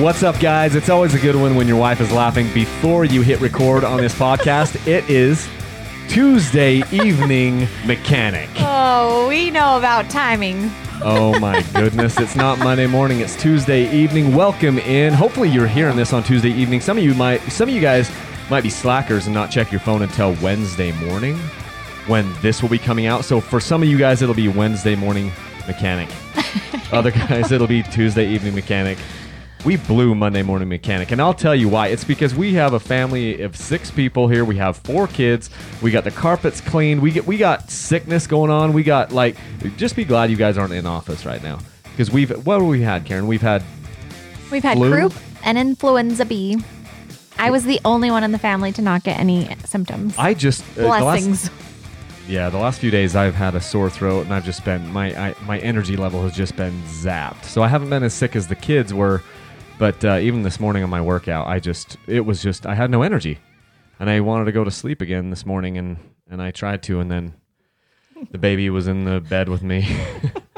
What's up, guys? It's always a good one when your wife is laughing before you hit record on this podcast. It is Tuesday evening mechanic. Oh, we know about timing. Oh my goodness, it's not Monday morning, it's Tuesday evening. Welcome in. Hopefully you're hearing this on Tuesday evening. Some of you might some of you guys might be slackers and not check your phone until Wednesday morning when this will be coming out. So for some of you guys it'll be Wednesday morning mechanic. Other guys it'll be Tuesday evening mechanic. We blew Monday morning mechanic, and I'll tell you why. It's because we have a family of six people here. We have four kids. We got the carpets cleaned. We get we got sickness going on. We got like just be glad you guys aren't in office right now because we've what have we had, Karen? We've had We've had Flu? croup and influenza B. I was the only one in the family to not get any symptoms. I just uh, the last- Blessings. Yeah, the last few days I've had a sore throat, and I've just been my I, my energy level has just been zapped. So I haven't been as sick as the kids were, but uh, even this morning on my workout, I just it was just I had no energy, and I wanted to go to sleep again this morning, and and I tried to, and then the baby was in the bed with me.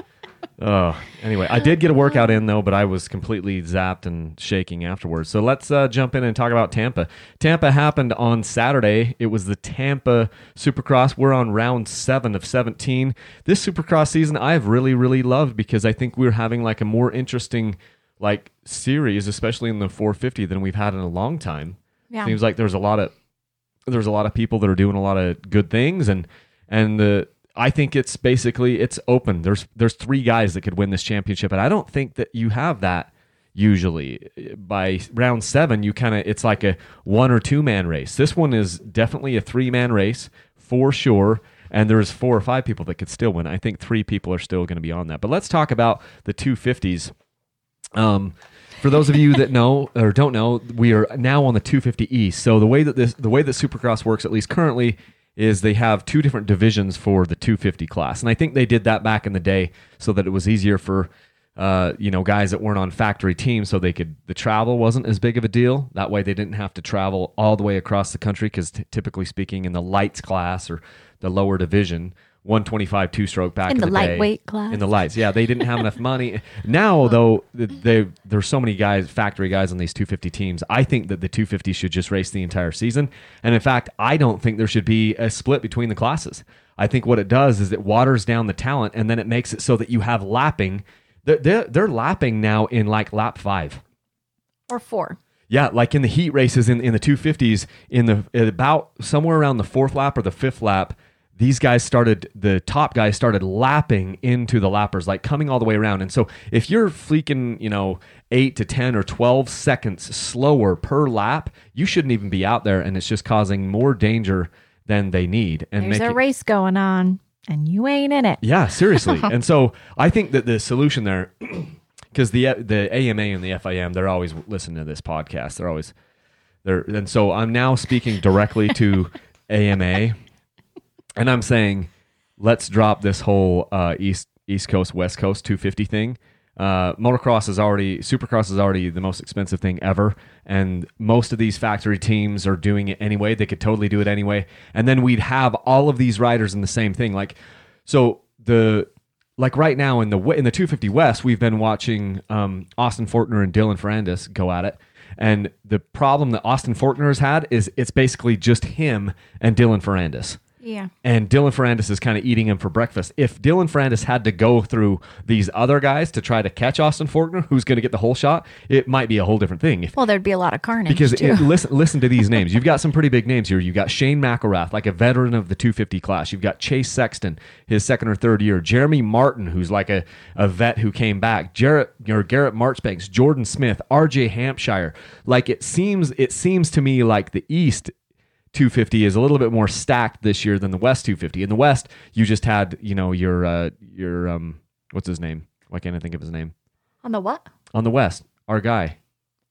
Oh, anyway, I did get a workout in though, but I was completely zapped and shaking afterwards. So let's uh, jump in and talk about Tampa. Tampa happened on Saturday. It was the Tampa Supercross. We're on round seven of 17. This Supercross season I've really, really loved because I think we're having like a more interesting like series, especially in the 450 than we've had in a long time. Yeah. Seems like there's a lot of there's a lot of people that are doing a lot of good things and and the I think it's basically it's open. There's there's three guys that could win this championship and I don't think that you have that usually by round 7 you kind of it's like a one or two man race. This one is definitely a three man race for sure and there's four or five people that could still win. I think three people are still going to be on that. But let's talk about the 250s. Um, for those of you that know or don't know, we are now on the 250 East. So the way that this, the way that Supercross works, at least currently, is they have two different divisions for the 250 class, and I think they did that back in the day so that it was easier for, uh, you know, guys that weren't on factory teams, so they could the travel wasn't as big of a deal. That way, they didn't have to travel all the way across the country because t- typically speaking, in the lights class or the lower division. 125 two stroke back In in, the day. lightweight class. in the lights. Yeah they didn't have enough money. Now though they there's so many guys factory guys on these 250 teams. I think that the 250 should just race the entire season. And in fact i don't think there should be a split between the classes. I think what it does is it waters down the talent and then it makes it so that you have lapping. They're, they're, they're lapping now in like lap five. Or four. yeah, like in the heat races in, in the 250s, in the about somewhere around the fourth lap or the fifth lap, these guys started, the top guys started lapping into the lappers, like coming all the way around. And so if you're fleeking, you know, eight to 10 or 12 seconds slower per lap, you shouldn't even be out there. And it's just causing more danger than they need. And There's a making- race going on, and you ain't in it. yeah, seriously. and so I think that the solution there, because the the AMA and the FIM, they're always listening to this podcast. They're always there, and so I'm now speaking directly to AMA, and I'm saying, let's drop this whole uh, East East Coast West Coast 250 thing. Uh, motocross is already supercross is already the most expensive thing ever. And most of these factory teams are doing it anyway. They could totally do it anyway. And then we'd have all of these riders in the same thing. Like so the like right now in the in the 250 West, we've been watching um, Austin Forkner and Dylan Ferrandis go at it, and the problem that Austin Forkner has had is it's basically just him and Dylan Ferrandis. Yeah. And Dylan Ferrandis is kind of eating him for breakfast. If Dylan Ferrandis had to go through these other guys to try to catch Austin Forkner, who's going to get the whole shot, it might be a whole different thing. If Well, there'd be a lot of carnage because it- listen, listen to these names. You've got some pretty big names here. You've got Shane McElrath, like a veteran of the 250 class. You've got Chase Sexton, his second or third year. Jeremy Martin, who's like a, a vet who came back. Jarrett or Garrett Marchbanks, Jordan Smith, R.J. Hampshire. Like it seems, it seems to me like the East 250 is a little bit more stacked this year than the West 250. In the West, you just had you know your uh, your um what's his name? Why can't I think of his name? On the what? On the West, our guy.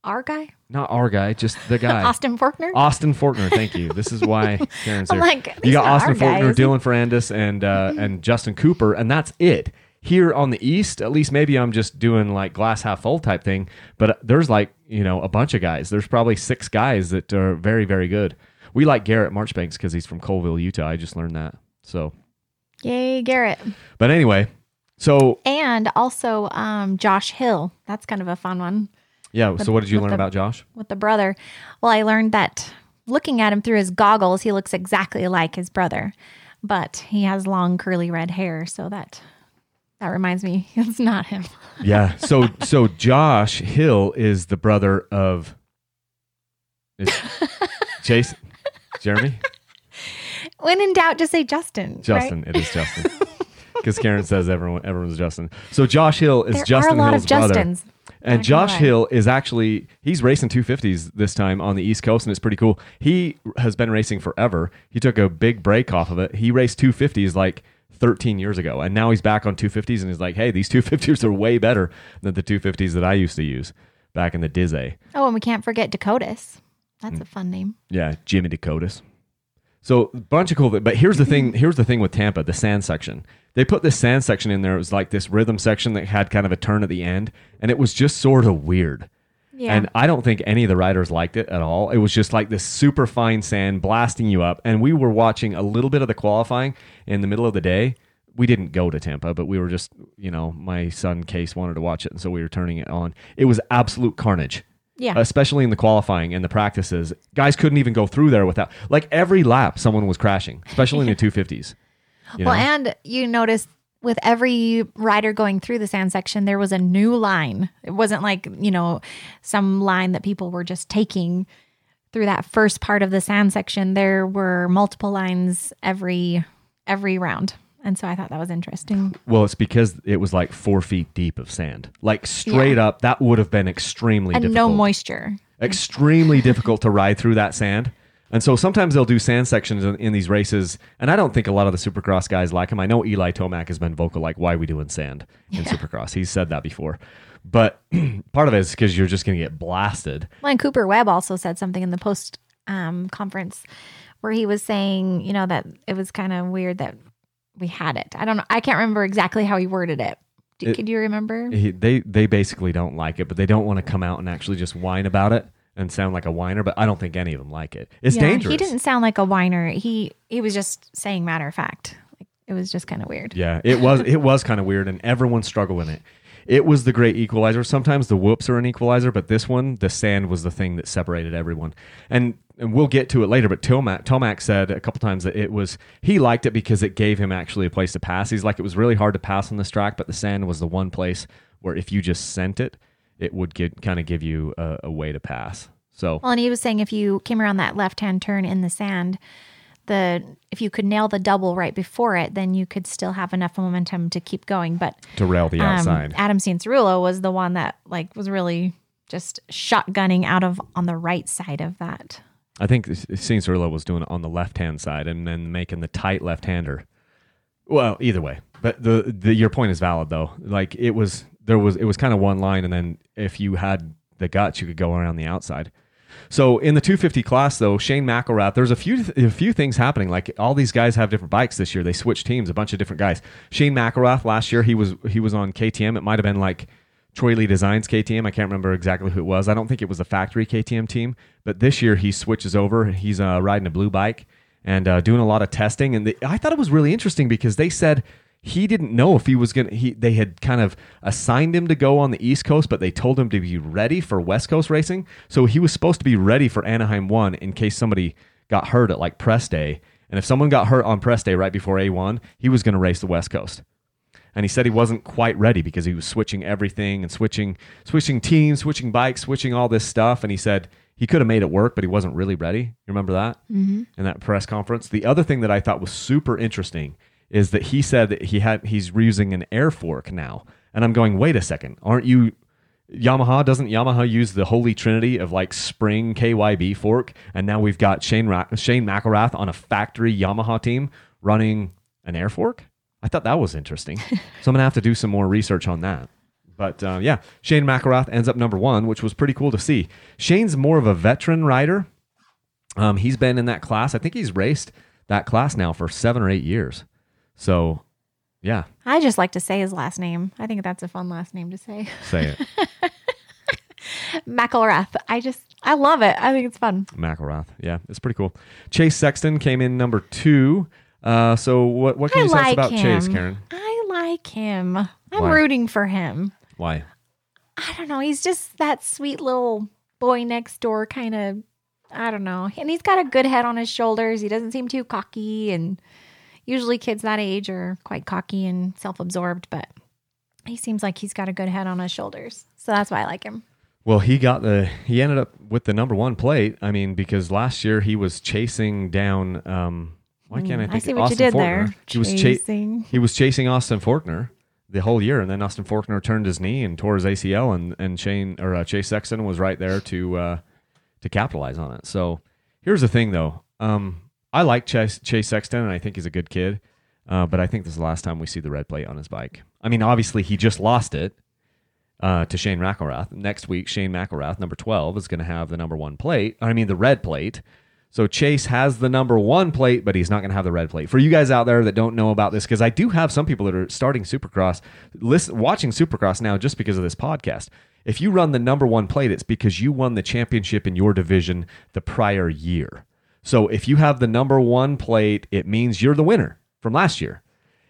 Our guy? Not our guy, just the guy. Austin Forkner? Austin Forkner, thank you. This is why Karen's I'm here. like, you got Austin guy, Forkner. Dylan Ferrandis, and uh, and Justin Cooper, and that's it. Here on the East, at least maybe I'm just doing like glass half full type thing, but there's like you know a bunch of guys. There's probably six guys that are very very good. We like Garrett Marchbanks because he's from Coalville, Utah. I just learned that. So, Yay, Garrett. but anyway, so And also um, Josh Hill. That's kind of a fun one. Yeah. So what did you learn the- about Josh? with the brother. Well, I learned that looking at him through his goggles, he looks exactly like his brother, but he has long curly red hair, so that that reminds me it's not him. Yeah. So so Josh Hill is the brother of Jason Jeremy When in doubt, just say Justin. right? Justin. It is Justin because Karen says everyone everyone's Justin. So Josh Hill is There Justin are a lot Hill's of brother. And Josh. Hill is actually he's racing 250s this time on the East Coast and it's pretty cool. He has been racing forever. He took a big break off of it. He raced 250s like 13 years ago and now he's back on 250s and he's like, "Hey, these 250s are way better than the 250s that I used to use back in the Dizzy." Oh, and we can't forget Decotis. That's Mm. a fun name. Yeah, Jimmy Decotis. So a bunch of cool. But here's the thing. Here's the thing with Tampa, the sand section. They put this sand section in there. It was like this rhythm section that had kind of a turn at the end, and it was just sort of weird. Yeah. And I don't think any of the riders liked it at all. It was just like this super fine sand blasting you up. And we were watching a little bit of the qualifying in the middle of the day. We didn't go to Tampa, but we were just, you know, my son Case wanted to watch it, and so we were turning it on. It was absolute carnage yeah. especially in the qualifying and the practices. Guys couldn't even go through there without like every lap someone was crashing, especially in the 250s. Well, know? and you notice with every rider going through the sand section, there was a new line. It wasn't like, you know, some line that people were just taking through that first part of the sand section. There were multiple lines every every round. And so I thought that was interesting. well, it's because it was like four feet deep of sand, like straight up. That would have been extremely And difficult. no moisture. extremely difficult to ride through that sand. And so sometimes they'll do sand sections in, in these races, and I don't think a lot of the Supercross guys like them. I know Eli Tomac has been vocal, like, "Why are we doing sand in Supercross?" He's said that before, but part of it is because you're just going to get blasted. Well, and Cooper Webb also said something in the post um, conference where he was saying, you know, that it was kind of weird that we had it. I don't know. I can't remember exactly how he worded it. Do, It- could you remember? he, they they basically don't like it, but they don't want to come out and actually just whine about it and sound like a whiner. But I don't think any of them like it. It's Yeah, dangerous. He didn't sound like a whiner. He he was just saying matter of fact. Like it was just kind of weird. Yeah, it was it was kind of weird, and everyone struggled in it. It was the great equalizer. Sometimes the whoops are an equalizer, but this one, the sand was the thing that separated everyone. And and we'll get to it later. But Tomac Tomac said a couple times that it was he liked it because it gave him actually a place to pass. He's like it was really hard to pass on this track, but the sand was the one place where if you just sent it, it would get kind of give you a, a way to pass. So Well, and he was saying if you came around that left hand turn in the sand, the if you could nail the double right before it, then you could still have enough momentum to keep going. But to rail the um, outside. Adam Cianciarulo was the one that like was really just shotgunning out of on the right side of that. I think Cianciarulo was doing it on the left hand side and then making the tight left hander. Well, either way, but the, the your point is valid though. Like it was there was it was kind of one line, and then if you had the guts, you could go around the outside. So in the 250 class though, Shane McElrath, there's a few a few things happening. Like all these guys have different bikes this year. They switched teams, a bunch of different guys. Shane McElrath last year he was he was on KTM. It might have been like Troy Lee Designs KTM. I can't remember exactly who it was. I don't think it was a factory KTM team, but this year he switches over. He's uh, riding a blue bike and uh, doing a lot of testing. And they, I thought it was really interesting because they said he didn't know if he was gonna. He they had kind of assigned him to go on the East Coast, but they told him to be ready for West Coast racing. So he was supposed to be ready for Anaheim one in case somebody got hurt at like press day. And if someone got hurt on press day right before A1, he was going to race the West Coast and he said he wasn't quite ready because he was switching everything and switching switching teams, switching bikes, switching all this stuff. And he said he could have made it work, but he wasn't really ready. You remember that mm-hmm. in that press conference? The other thing that I thought was super interesting is that he said that he had he's using an air fork now, and I'm going, wait a second, aren't you? Yamaha doesn't Yamaha use the holy trinity of like spring KYB fork, and now we've got Shane Ra- Shane McElrath on a factory Yamaha team running an air fork. I thought that was interesting. so I'm gonna have to do some more research on that. But uh, yeah, Shane McElrath ends up number one, which was pretty cool to see. Shane's more of a veteran rider. Um, he's been in that class. I think he's raced that class now for seven or eight years. So yeah, I just like to say his last name. I think that's a fun last name to say. say it, McElrath. I just I love it. I think it's fun. McElrath. Yeah, it's pretty cool. Chase Sexton came in number two. Uh, so what what can I you tell us about him. Chase, Karen? I like him. I'm Why? rooting for him. Why? I don't know. He's just that sweet little boy next door kind of. I don't know. And he's got a good head on his shoulders. He doesn't seem too cocky. And usually kids that age are quite cocky and self absorbed, but he seems like he's got a good head on his shoulders. So that's why I like him. Well, he got the he ended up with the number one plate. I mean, because last year he was chasing down. Um, why can't I Mm, I think? see of what you did Forkner. there. He was cha- Chasing. he was chasing Austin Forkner the whole year, and then Austin Forkner turned his knee and tore his ACL, and and Shane or uh, Chase Sexton was right there to uh, to capitalize on it. So here's the thing, though. Um, I like Chase, Chase Sexton, and I think he's a good kid. Uh, but I think this is the last time we see the red plate on his bike. I mean, obviously he just lost it uh, to Shane McElrath. Next week, Shane McElrath, number 12, is going to have the number one plate. I mean, the red plate. So Chase has the number one plate, but he's not going to have the red plate. For you guys out there that don't know about this, because I do have some people that are starting Supercross, listen, watching Supercross now just because of this podcast. If you run the number one plate, it's because you won the championship in your division the prior year. So if you have the number one plate, it means you're the winner from last year.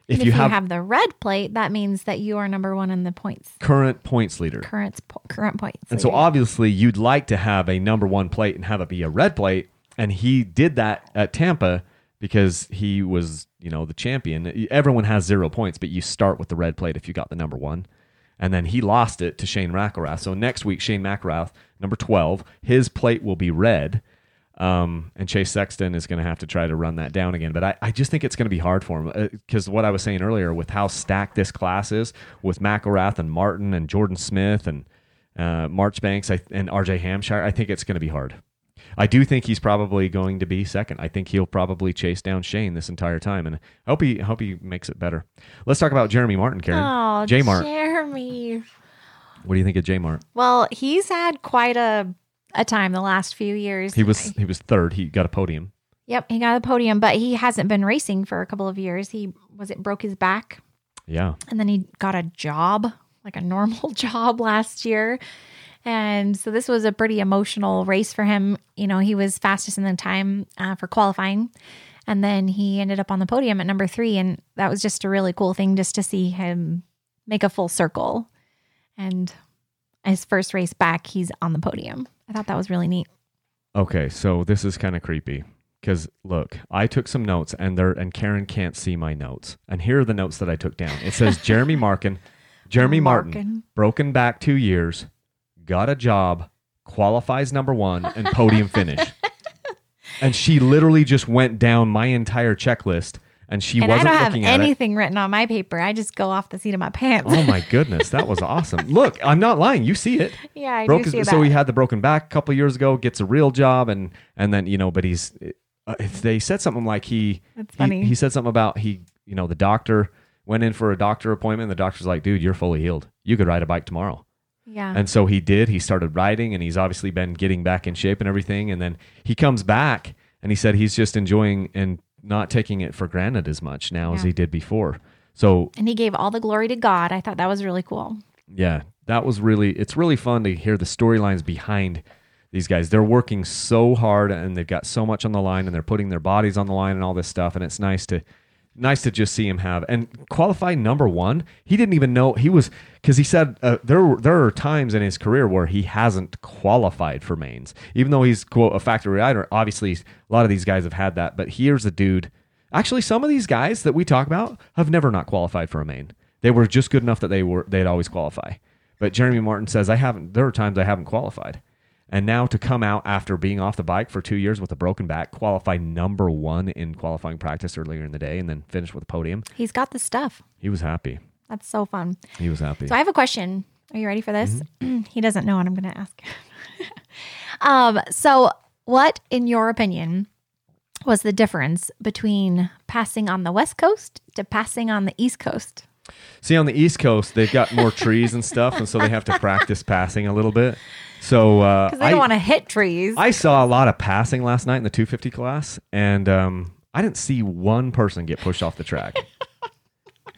If, you, if you have, have the red plate, that means that you are number one in the points, current points leader, current current points. And so obviously you'd like to have a number one plate and have it be a red plate. And he did that at Tampa because he was, you know, the champion. Everyone has zero points, but you start with the red plate if you got the number one. And then he lost it to Shane McElrath. So next week, Shane McElrath, number 12, his plate will be red. Um, and Chase Sexton is going to have to try to run that down again. But I, I just think it's going to be hard for him because what I was saying earlier with how stacked this class is with McElrath and Martin and Jordan Smith and uh, Marchbanks and RJ Hampshire, I think it's going to be hard. I do think he's probably going to be second. I think he'll probably chase down Shane this entire time, and I hope he I hope he makes it better. Let's talk about Jeremy Martin, Karen. Oh, J Mart. Jeremy. What do you think of J Mart? Well, he's had quite a a time the last few years. He was he was third. He got a podium. Yep, he got a podium, but he hasn't been racing for a couple of years. He was it broke his back, Yeah. and then he got a job, like a normal job last year. And so this was a pretty emotional race for him. You know, he was fastest in the time uh, for qualifying. And then he ended up on the podium at number three. And that was just a really cool thing just to see him make a full circle. And his first race back, he's on the podium. I thought that was really neat. Okay, so this is kind of creepy because look, I took some notes and there and Karen can't see my notes. And here are the notes that I took down. It says Jeremy Markin, Jeremy Martin, Markin. broken back two years, got a job, qualifies number one, and podium finish. and she literally just went down my entire checklist, and she And I wasn't don't have looking at it. anything written on my paper. I just go off the seat of my pants. Oh my goodness, that was awesome! Look, I'm not lying. You see it. yeah, I Broke do his- see so that. he had the broken back a couple years ago. Gets a real job, and and then you know, but he's. Uh, they said something like he. That's he- funny. He, said something about he. You know, the doctor went in for a doctor appointment. The doctor's like, "Dude, you're fully healed. You could ride a bike tomorrow." Yeah. And so he did. He started riding, and he's obviously been getting back in shape and everything. And then he comes back, and he said he's just enjoying and not taking it for granted as much now as he did before. So and he gave all the glory to God. I thought that was really cool. yeah, that was really. It's really fun to hear the storylines behind these guys. They're working so hard, and they've got so much on the line, and they're putting their bodies on the line and all this stuff. And it's nice to nice to just see him have and qualify number one. He didn't even know he was because he said uh, there were, there are times in his career where he hasn't qualified for mains, even though he's quote a factory rider. Obviously, a lot of these guys have had that, but here's a dude. Actually, some of these guys that we talk about have never not qualified for a main. They were just good enough that they were they'd always qualify. But Jeremy Martin says I haven't. There are times I haven't qualified. And now to come out after being off the bike for two years with a broken back, qualify number one in qualifying practice earlier in the day, and then finish with a podium, He's got the stuff. he was happy. That's so fun. He was happy. So I have a question. Are you ready for this? Mm-hmm. he doesn't know what I'm going to ask. um, so, what, in your opinion, was the difference between passing on the West Coast to passing on the East Coast? See, on the East Coast, they've got more trees and stuff, and so they have to practice passing a little bit. So uh, they I, don't want to hit trees. I saw a lot of passing last night in the 250 class, and um, I didn't see one person get pushed off the track.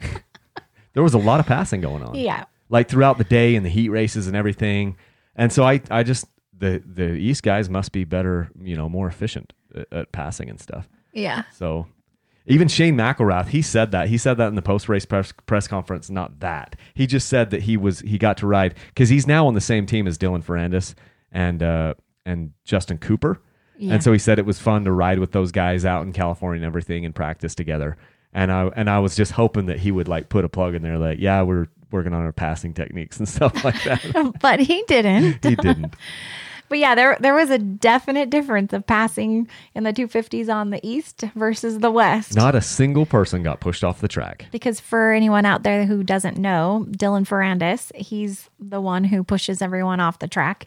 there was a lot of passing going on. yeah. like throughout the day and the heat races and everything. And so I, I just the the East guys must be better, you know, more efficient at, at passing and stuff. Yeah. So, Even Shane McElrath, he said that. He said that in the post race press, press conference. Not that he just said that he was he got to ride because he's now on the same team as Dylan Ferrandis and uh, and Justin Cooper. Yeah. And so he said it was fun to ride with those guys out in California and everything and practice together. And I and I was just hoping that he would like put a plug in there, like, yeah, we're working on our passing techniques and stuff like that. but he didn't. he didn't. But yeah, there there was a definite difference of passing in the 250s on the east versus the west. Not a single person got pushed off the track. Because for anyone out there who doesn't know, Dylan Ferrandis, he's the one who pushes everyone off the track,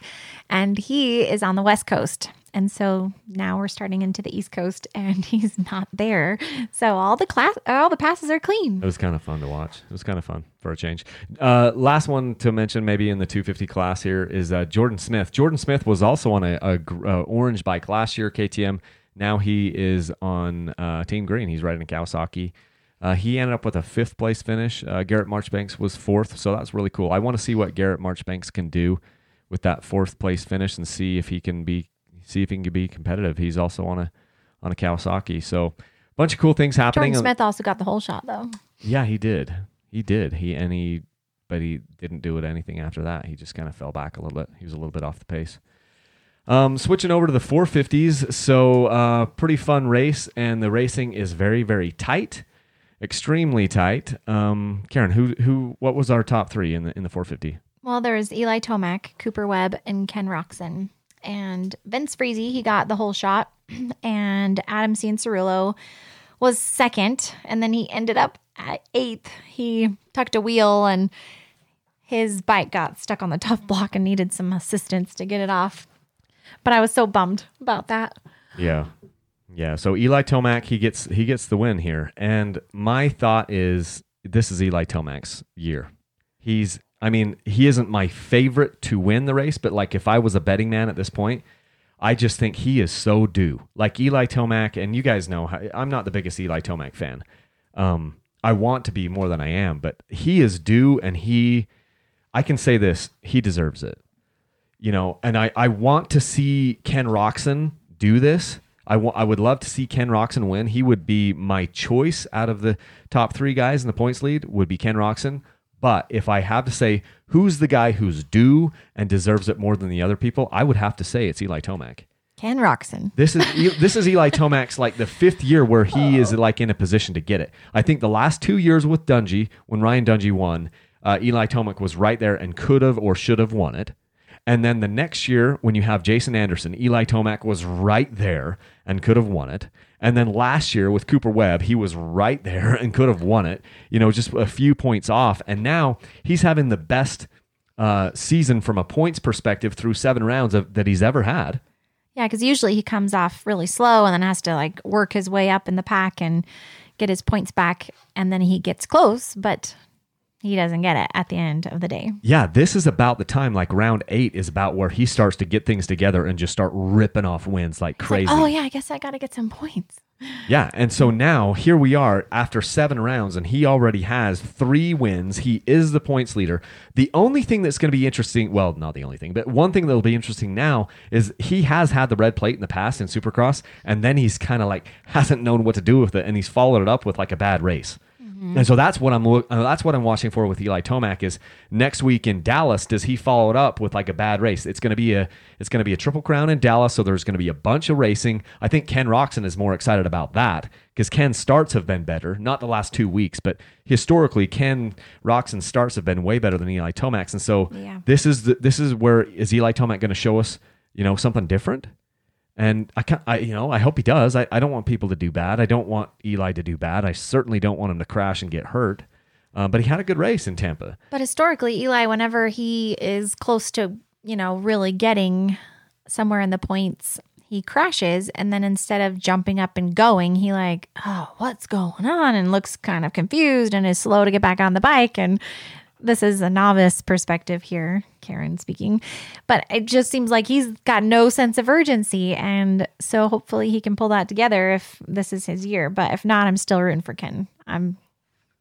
and he is on the west coast. And so now we're starting into the East Coast, and he's not there. So all the class, all the passes are clean. It was kind of fun to watch. It was kind of fun for a change. Uh, last one to mention, maybe in the 250 class here, is uh, Jordan Smith. Jordan Smith was also on a, a, uh, orange bike last year, KTM. Now he is on uh, Team Green. He's riding a Kawasaki. Uh, he ended up with a fifth place finish. Uh, Garrett Marchbanks was fourth, so that's really cool. I want to see what Garrett Marchbanks can do with that fourth place finish and see if he can be see if he can be competitive. He's also on a on a Kawasaki. So a bunch of cool things happening. Jordan Smith also got the whole shot though. Yeah, he did. He did. He and he, but he didn't do it anything after that. He just kind of fell back a little bit. He was a little bit off the pace. Um, switching over to the 450s, so uh, pretty fun race, and the racing is very, very tight, extremely tight. Um, Karen, who, who, what was our top three in the in the 450? Well, there's Eli Tomac, Cooper Webb, and Ken Roczen. And Vince Friese, he got the whole shot. And Adam Cianciarulo was second. And then he ended up at eighth. He tucked a wheel and his bike got stuck on the tough mm. block and needed some assistance to get it off. But I was so bummed about that. Yeah. Yeah. So Eli Tomac, he gets he gets the win here. And my thought is this is Eli Tomac's year. He's I mean, he isn't my favorite to win the race, but like if I was a betting man at this point, I just think he is so due. Like Eli Tomac, and you guys know I'm not the biggest Eli Tomac fan. Um, I want to be more than I am, but he is due, and he, I can say this, he deserves it. You know, and I I want to see Ken Roczen do this. I I would love to see Ken Roczen win. He would be my choice out of the top three guys in the points lead. Would be Ken Roczen. But if I have to say who's the guy who's due and deserves it more than the other people, I would have to say it's Eli Tomac. Ken Roczen. This is this is Eli Tomac's like the fifth year where he is like in a position to get it. I think the last two years with Dungey, when Ryan Dungey won, uh, Eli Tomac was right there and could have or should have won it. And then the next year, when you have Jason Anderson, Eli Tomac was right there and could have won it. And then last year with Cooper Webb, he was right there and could have won it, you know, just a few points off. And now he's having the best uh, season from a points perspective through seven rounds of, that he's ever had. Yeah, because usually he comes off really slow and then has to like work his way up in the pack and get his points back. And then he gets close, but he doesn't get it at the end of the day. Yeah, this is about the time, like round eight is about where he starts to get things together and just start ripping off wins like crazy. Like, oh, yeah, I guess I got to get some points. Yeah, and so now here we are after seven rounds, and he already has three wins. He is the points leader. The only thing that's going to be interesting, well, not the only thing, but one thing that'll be interesting now is he has had the red plate in the past in Supercross, and then he's kind of like hasn't known what to do with it, and he's followed it up with like a bad race. And so that's what I'm uh, that's what I'm watching for with Eli Tomac is next week in Dallas. Does he follow it up with like a bad race? It's going to be a it's going to be a triple crown in Dallas, so there's going to be a bunch of racing. I think Ken Roczen is more excited about that because Ken's starts have been better, not the last two weeks, but historically Ken Roczen's starts have been way better than Eli Tomac's, and so Yeah. this is the, this is where is Eli Tomac going to show us you know something different? And I can't, I, you know, I hope he does. I, I don't want people to do bad. I don't want Eli to do bad. I certainly don't want him to crash and get hurt. Um, but he had a good race in Tampa. But historically, Eli, whenever he is close to, you know, really getting somewhere in the points, he crashes. And then instead of jumping up and going, he like, oh, what's going on? And looks kind of confused and is slow to get back on the bike. And this is a novice perspective here, Karen speaking. But it just seems like he's got no sense of urgency. And so hopefully he can pull that together if this is his year. But if not, I'm still rooting for Ken. I'm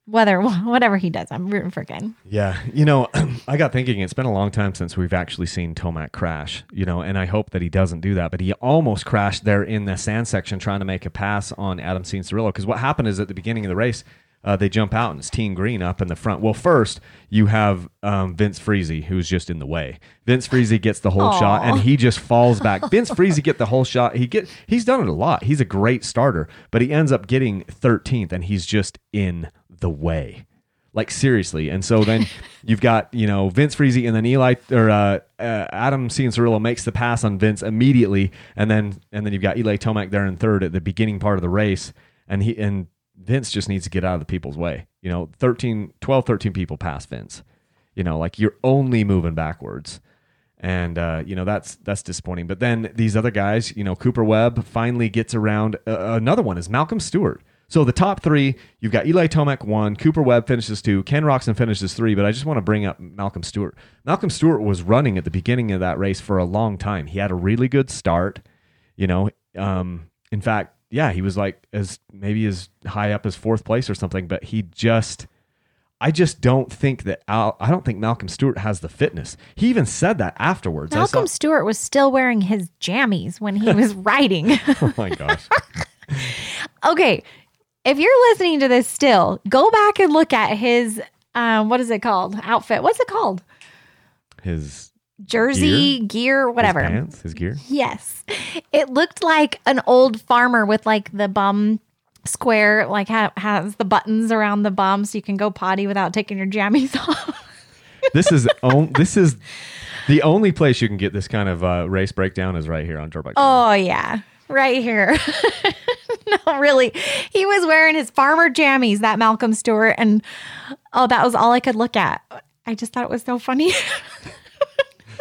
whether whatever he does, I'm rooting for Ken. Yeah, you know, I got thinking it's been a long time since we've actually seen Tomac crash, you know, and I hope that he doesn't do that. But he almost crashed there in the sand section trying to make a pass on Adam Cianciarulo because what happened is at the beginning of the race, uh, they jump out and it's Team Green up in the front. Well, first you have um, Vince Friese who's just in the way. Vince Friese gets the whole Aw. shot and he just falls back. Vince Friese get the whole shot. He get he's done it a lot. He's a great starter, but he ends up getting 13th and he's just in the way. Like seriously, and so then you've got you know Vince Friese, and then Eli or uh, uh, Adam Cianciarulo makes the pass on Vince immediately, and then and then you've got Eli Tomac there in third at the beginning part of the race, and he and Vince just needs to get out of the people's way. You know, 13, 12, 13 people pass Vince. You know, like you're only moving backwards. And uh, you know that's that's disappointing. But then these other guys, you know, Cooper Webb finally gets around. Uh, another one is Malcolm Stewart. So the top three, you've got Eli Tomac one, Cooper Webb finishes two, Ken Roczen finishes three. But I just want to bring up Malcolm Stewart. Malcolm Stewart was running at the beginning of that race for a long time. He had a really good start. You know, um, in fact, yeah, he was like as maybe as high up as fourth place or something. But he just I just don't think that Al, I don't think Malcolm Stewart has the fitness. He even said that afterwards. Malcolm saw- Stewart was still wearing his jammies when he was riding. oh my gosh. okay, if you're listening to this still, go back and look at his um, what is it called? Outfit. What's it called? His, Jersey, gear, whatever. his pants, his gear. Yes. It looked like an old farmer with like the bum square, like ha- has the buttons around the bum so you can go potty without taking your jammies off. This is on, this is the only place you can get this kind of uh, race breakdown is right here on Dirt Bike. Oh, yeah. Right here. no, really. He was wearing his farmer jammies, that Malcolm Stewart. And oh, that was all I could look at. I just thought it was so funny.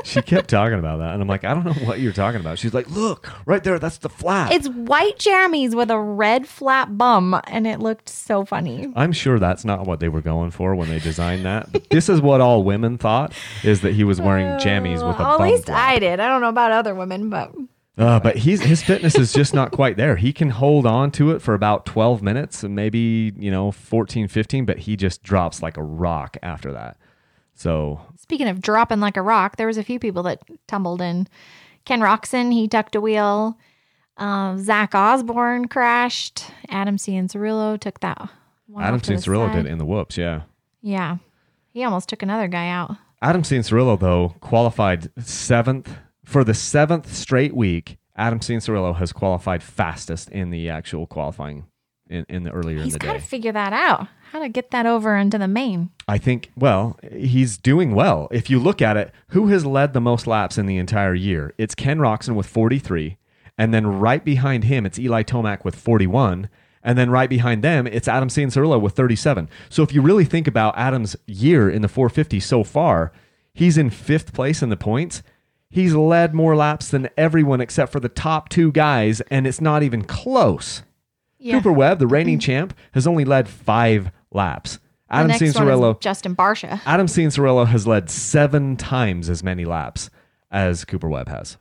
She kept talking about that, and I'm like, I don't know what you're talking about. She's like, look right there, that's the flap. it's white jammies with a red flat bum. And it looked so funny. I'm sure that's not what they were going for when they designed that. But this is what all women thought is that he was wearing jammies with a Well, bum at least flap. I did. I don't know about other women, but Uh, but he's his fitness is just not quite there. He can hold on to it for about 12 minutes and maybe, you know, 14, 15, but he just drops like a rock after that. So, Speaking of dropping like a rock, there was a few people that tumbled in. Ken Roczen, he tucked a wheel. Um, Zach Osborne crashed. Adam Cianciarulo took that one. Adam the did in the whoops, yeah. Yeah. He almost took another guy out. Adam Cianciarulo, though, qualified seventh for the seventh straight week. Adam Cianciarulo has qualified fastest in the actual qualifying in, in the earlier in He's the got to figure that out. How to get that over into the main. I think, well, he's doing well. If you look at it, who has led the most laps in the entire year? It's Ken Roczen with 43. And then right behind him, it's Eli Tomac with 41. And then right behind them, it's Adam Cianciarulo with 37. So if you really think about Adam's year in the 450 so far, he's in fifth place in the points. He's led more laps than everyone except for the top two guys, and it's not even close. Yeah. Cooper Webb, the reigning champ, has only led five laps. The Adam next one is Justin Barcia. Adam Cianciarulo has led seven times as many laps as Cooper Webb has.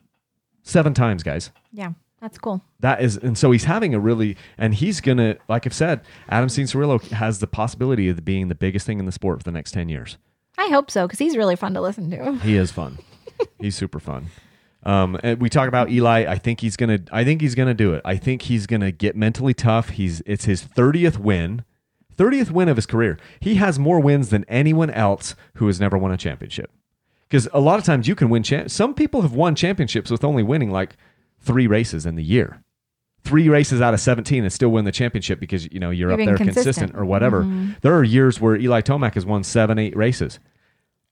Seven times, guys. Yeah, that's cool. That is, and so he's having a really, and he's gonna, like I've said, Adam Cianciarulo has the possibility of being the biggest thing in the sport for the next ten years. I hope so because he's really fun to listen to. He is fun. he's super fun. Um, and we talk about Eli. I think he's gonna. I think he's gonna do it. I think he's gonna get mentally tough. He's. It's his thirtieth win, thirtieth win of his career. He has more wins than anyone else who has never won a championship. Because a lot of times you can win. Champ- Some people have won championships with only winning like three races in the year. Three races out of seventeen and still win the championship because you know you're, You're up there consistent. consistent or whatever. Mm-hmm. There are years where Eli Tomac has won seven, eight races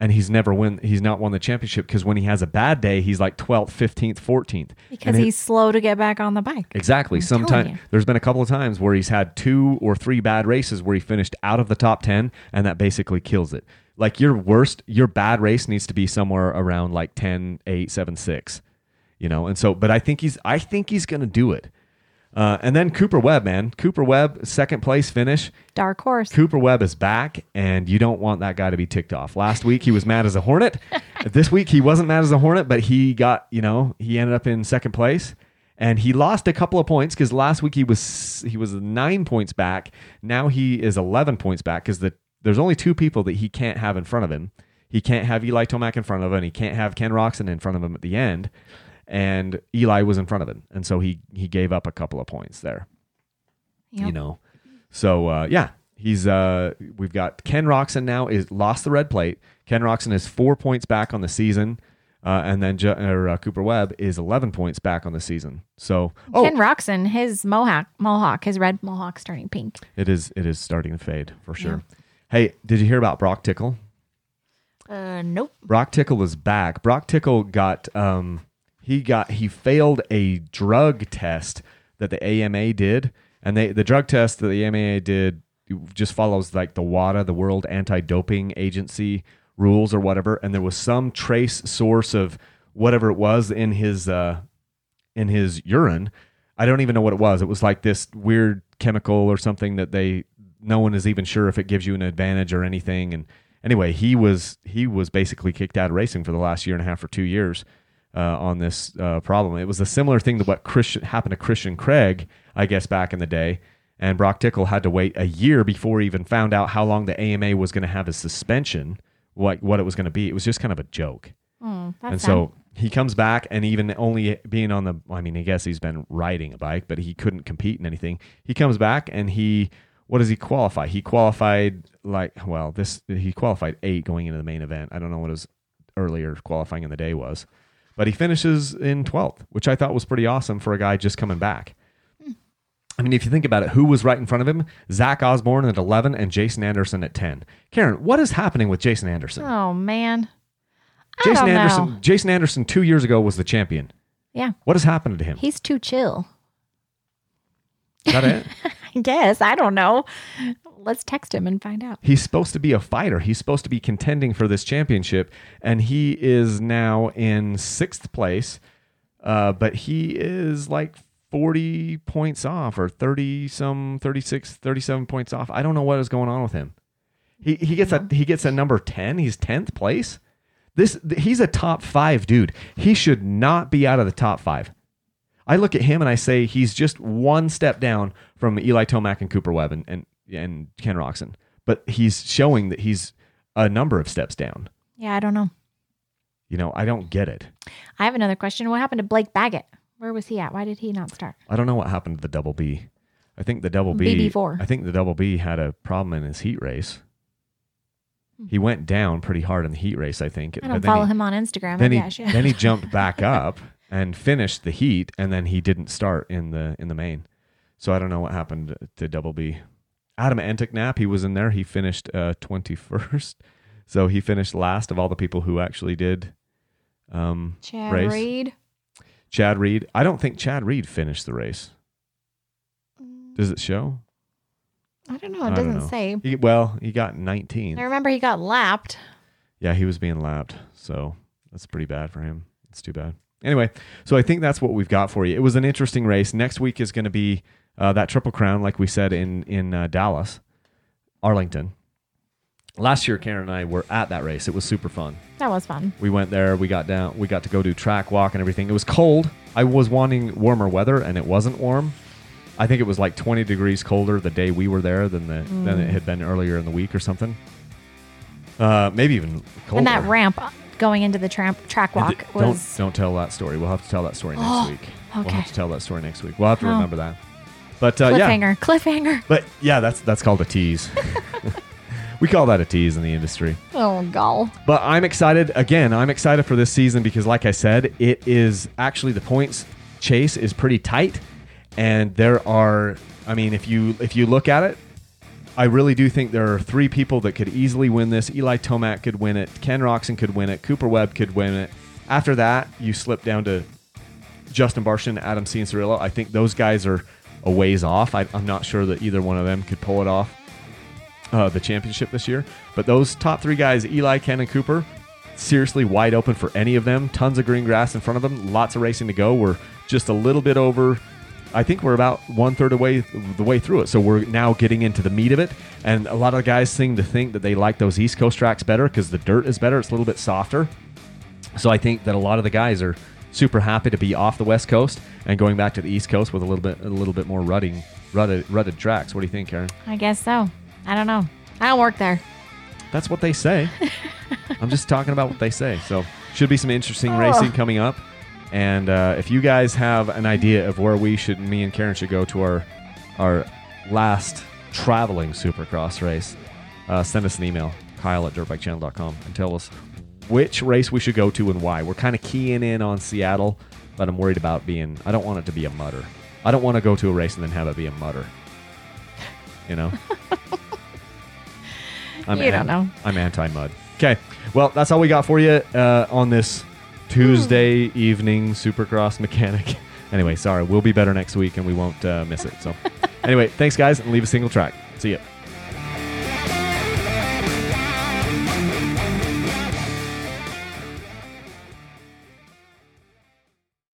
and he's never win he's not won the championship because when he has a bad day he's like 12th 15th 14th Because it- he's slow to get back on the bike. exactly. Sometimes there's been a couple of times where he's had two or three bad races where he finished out of the top 10 and that basically kills it. Like your worst your bad race needs to be somewhere around like 10 8 7 6 you know? And so but i think he's i think he's gonna do it uh, and then Cooper Webb, man. Cooper Webb, second place finish. Dark horse. Cooper Webb is back, and you don't want that guy to be ticked off. Last week he was mad as a hornet. this week he wasn't mad as a hornet, but he got, you know, he ended up in second place. and he lost a couple of points because last week he was he was nine points back. Now he is eleven points back because the there's only two people that he can't have in front of him. He can't have Eli Tomac in front of him, he can't have Ken Roczen in front of him at the end. And Eli was in front of him, and so he he gave up a couple of points there. Yep. You know, so uh, yeah, he's uh, we've got Ken Roczen now is lost the red plate. Ken Roczen is four points back on the season. Uh, and then Ju- or, uh, Cooper Webb is 11 points back on the season. So, oh, Ken Roczen, his mohawk, mohawk, his red mohawk's turning pink. it is it is starting to fade for sure. Hey, did you hear about Broc Tickle? Uh, nope. Broc Tickle is back. Broc Tickle got um he got he failed a drug test that the AMA did, and they the drug test that the AMA did just follows like the WADA, the World Anti-Doping Agency rules or whatever, and there was some trace source of whatever it was in his uh in his urine. I don't even know what it was. It was like this weird chemical or something that they no one is even sure if it gives you an advantage or anything. And anyway, he was he was basically kicked out of racing for the last year and a half or two years uh, on this uh, problem. It was a similar thing to what Christian happened to Christian Craig, I guess, back in the day. And Broc Tickle had to wait a year before he even found out how long the AMA was going to have his suspension, what what it was going to be. It was just kind of a joke. Mm, and sad. so he comes back, and even only being on the, I mean, I guess he's been riding a bike, but he couldn't compete in anything. He comes back, and he, what does he qualify? He qualified like, well, this he qualified eight going into the main event. I don't know what his earlier qualifying in the day was, but he finishes in twelfth, which I thought was pretty awesome for a guy just coming back. I mean, if you think about it, who was right in front of him? Zach Osborne at 11 and Jason Anderson at 10. Karen, what is happening with Jason Anderson? oh man, I Jason Anderson. know. Jason Anderson two years ago was the champion. Yeah, What has happened to him? he's too chill. Is that it? I guess I don't know. Let's text him and find out. He's supposed to be a fighter. He's supposed to be contending for this championship, and he is now in sixth place. Uh, but he is like 40 points off or 30 some 36 37 points off i don't know what is going on with him he, he gets a he gets a number 10 he's 10th place this he's a top five dude he should not be out of the top five I look at him and I say he's just one step down from Eli Tomac and Cooper Webb and, and, and Ken Roczen. But he's showing that he's a number of steps down. Yeah, I don't know. You know, I don't get it. I have another question. What happened to Blake Baggett? Where was he at? Why did he not start? I don't know what happened to the double B. I think the double B BB4. I think the double B had a problem in his heat race. Hmm. He went down pretty hard in the heat race, I think. I don't follow he, him on Instagram. Then Maybe he then he jumped back up and finished the heat, and then he didn't start in the in the main. So I don't know what happened to Double B. Adam Enticknap, he was in there. He finished uh, twenty first, so he finished last of all the people who actually did. Um, Chad race. Reed. Chad Reed. I don't think Chad Reed finished the race. Does it show? I don't know. It don't doesn't know. say. He, well, he got nineteen. I remember he got lapped. Yeah, he was being lapped. So that's pretty bad for him. It's too bad. Anyway, so I think that's what we've got for you. It was an interesting race. Next week is going to be uh, that Triple Crown, like we said in in uh, Dallas, Arlington. Last year, Karen and I were at that race. It was super fun. That was fun. We went there. We got down. We got to go do track walk and everything. It was cold. I was wanting warmer weather, and it wasn't warm. I think it was like 20 degrees colder the day we were there than the than it had been earlier in the week or something. Uh, maybe even colder. And that ramp going into the tramp, track walk th- was. don't don't tell that story. We'll have to tell that story next Oh, week. We'll have to tell that story next week. We'll have to Oh. remember that. But uh, yeah, cliffhanger. Cliffhanger. but yeah, that's that's called a tease. we call that a tease in the industry. Oh, gall. But I'm excited again. I'm excited for this season because, like I said, it is actually the points chase is pretty tight, and there are. I mean, if you if you look at it, I really do think there are three people that could easily win this. Eli Tomac could win it. Ken Roczen could win it. Cooper Webb could win it. After that, you slip down to Justin Barcia, Adam Cianciarulo. I think those guys are a ways off. I, I'm not sure that either one of them could pull it off uh, the championship this year. But those top three guys, Eli, Ken, and Cooper, seriously wide open for any of them. Tons of green grass in front of them. Lots of racing to go. We're just a little bit over. I think we're about one third away the way through it. So we're now getting into the meat of it. And a lot of guys seem to think that they like those East Coast tracks better because the dirt is better. It's a little bit softer. So I think that a lot of the guys are super happy to be off the West Coast and going back to the East Coast with a little bit a little bit more rutting rutted rutted tracks. What do you think, Karen? I guess so. I don't know. I don't work there. That's what they say. I'm just talking about what they say. So should be some interesting Oh. racing coming up. And uh, if you guys have an idea of where we should, me and Karen should go to our our last traveling Supercross race, uh, send us an email, Kyle at dirtbikechannel.com, and tell us which race we should go to and why. We're kind of keying in on Seattle, but I'm worried about being. I don't want it to be a mudder. I don't want to go to a race and then have it be a mudder. You know. I'm You don't know. I'm anti mud. Okay. Well, that's all we got for you uh, on this Tuesday evening Supercross mechanic. anyway, sorry. We'll be better next week and we won't uh, miss it. So, anyway, thanks, guys, and leave a single track. See ya.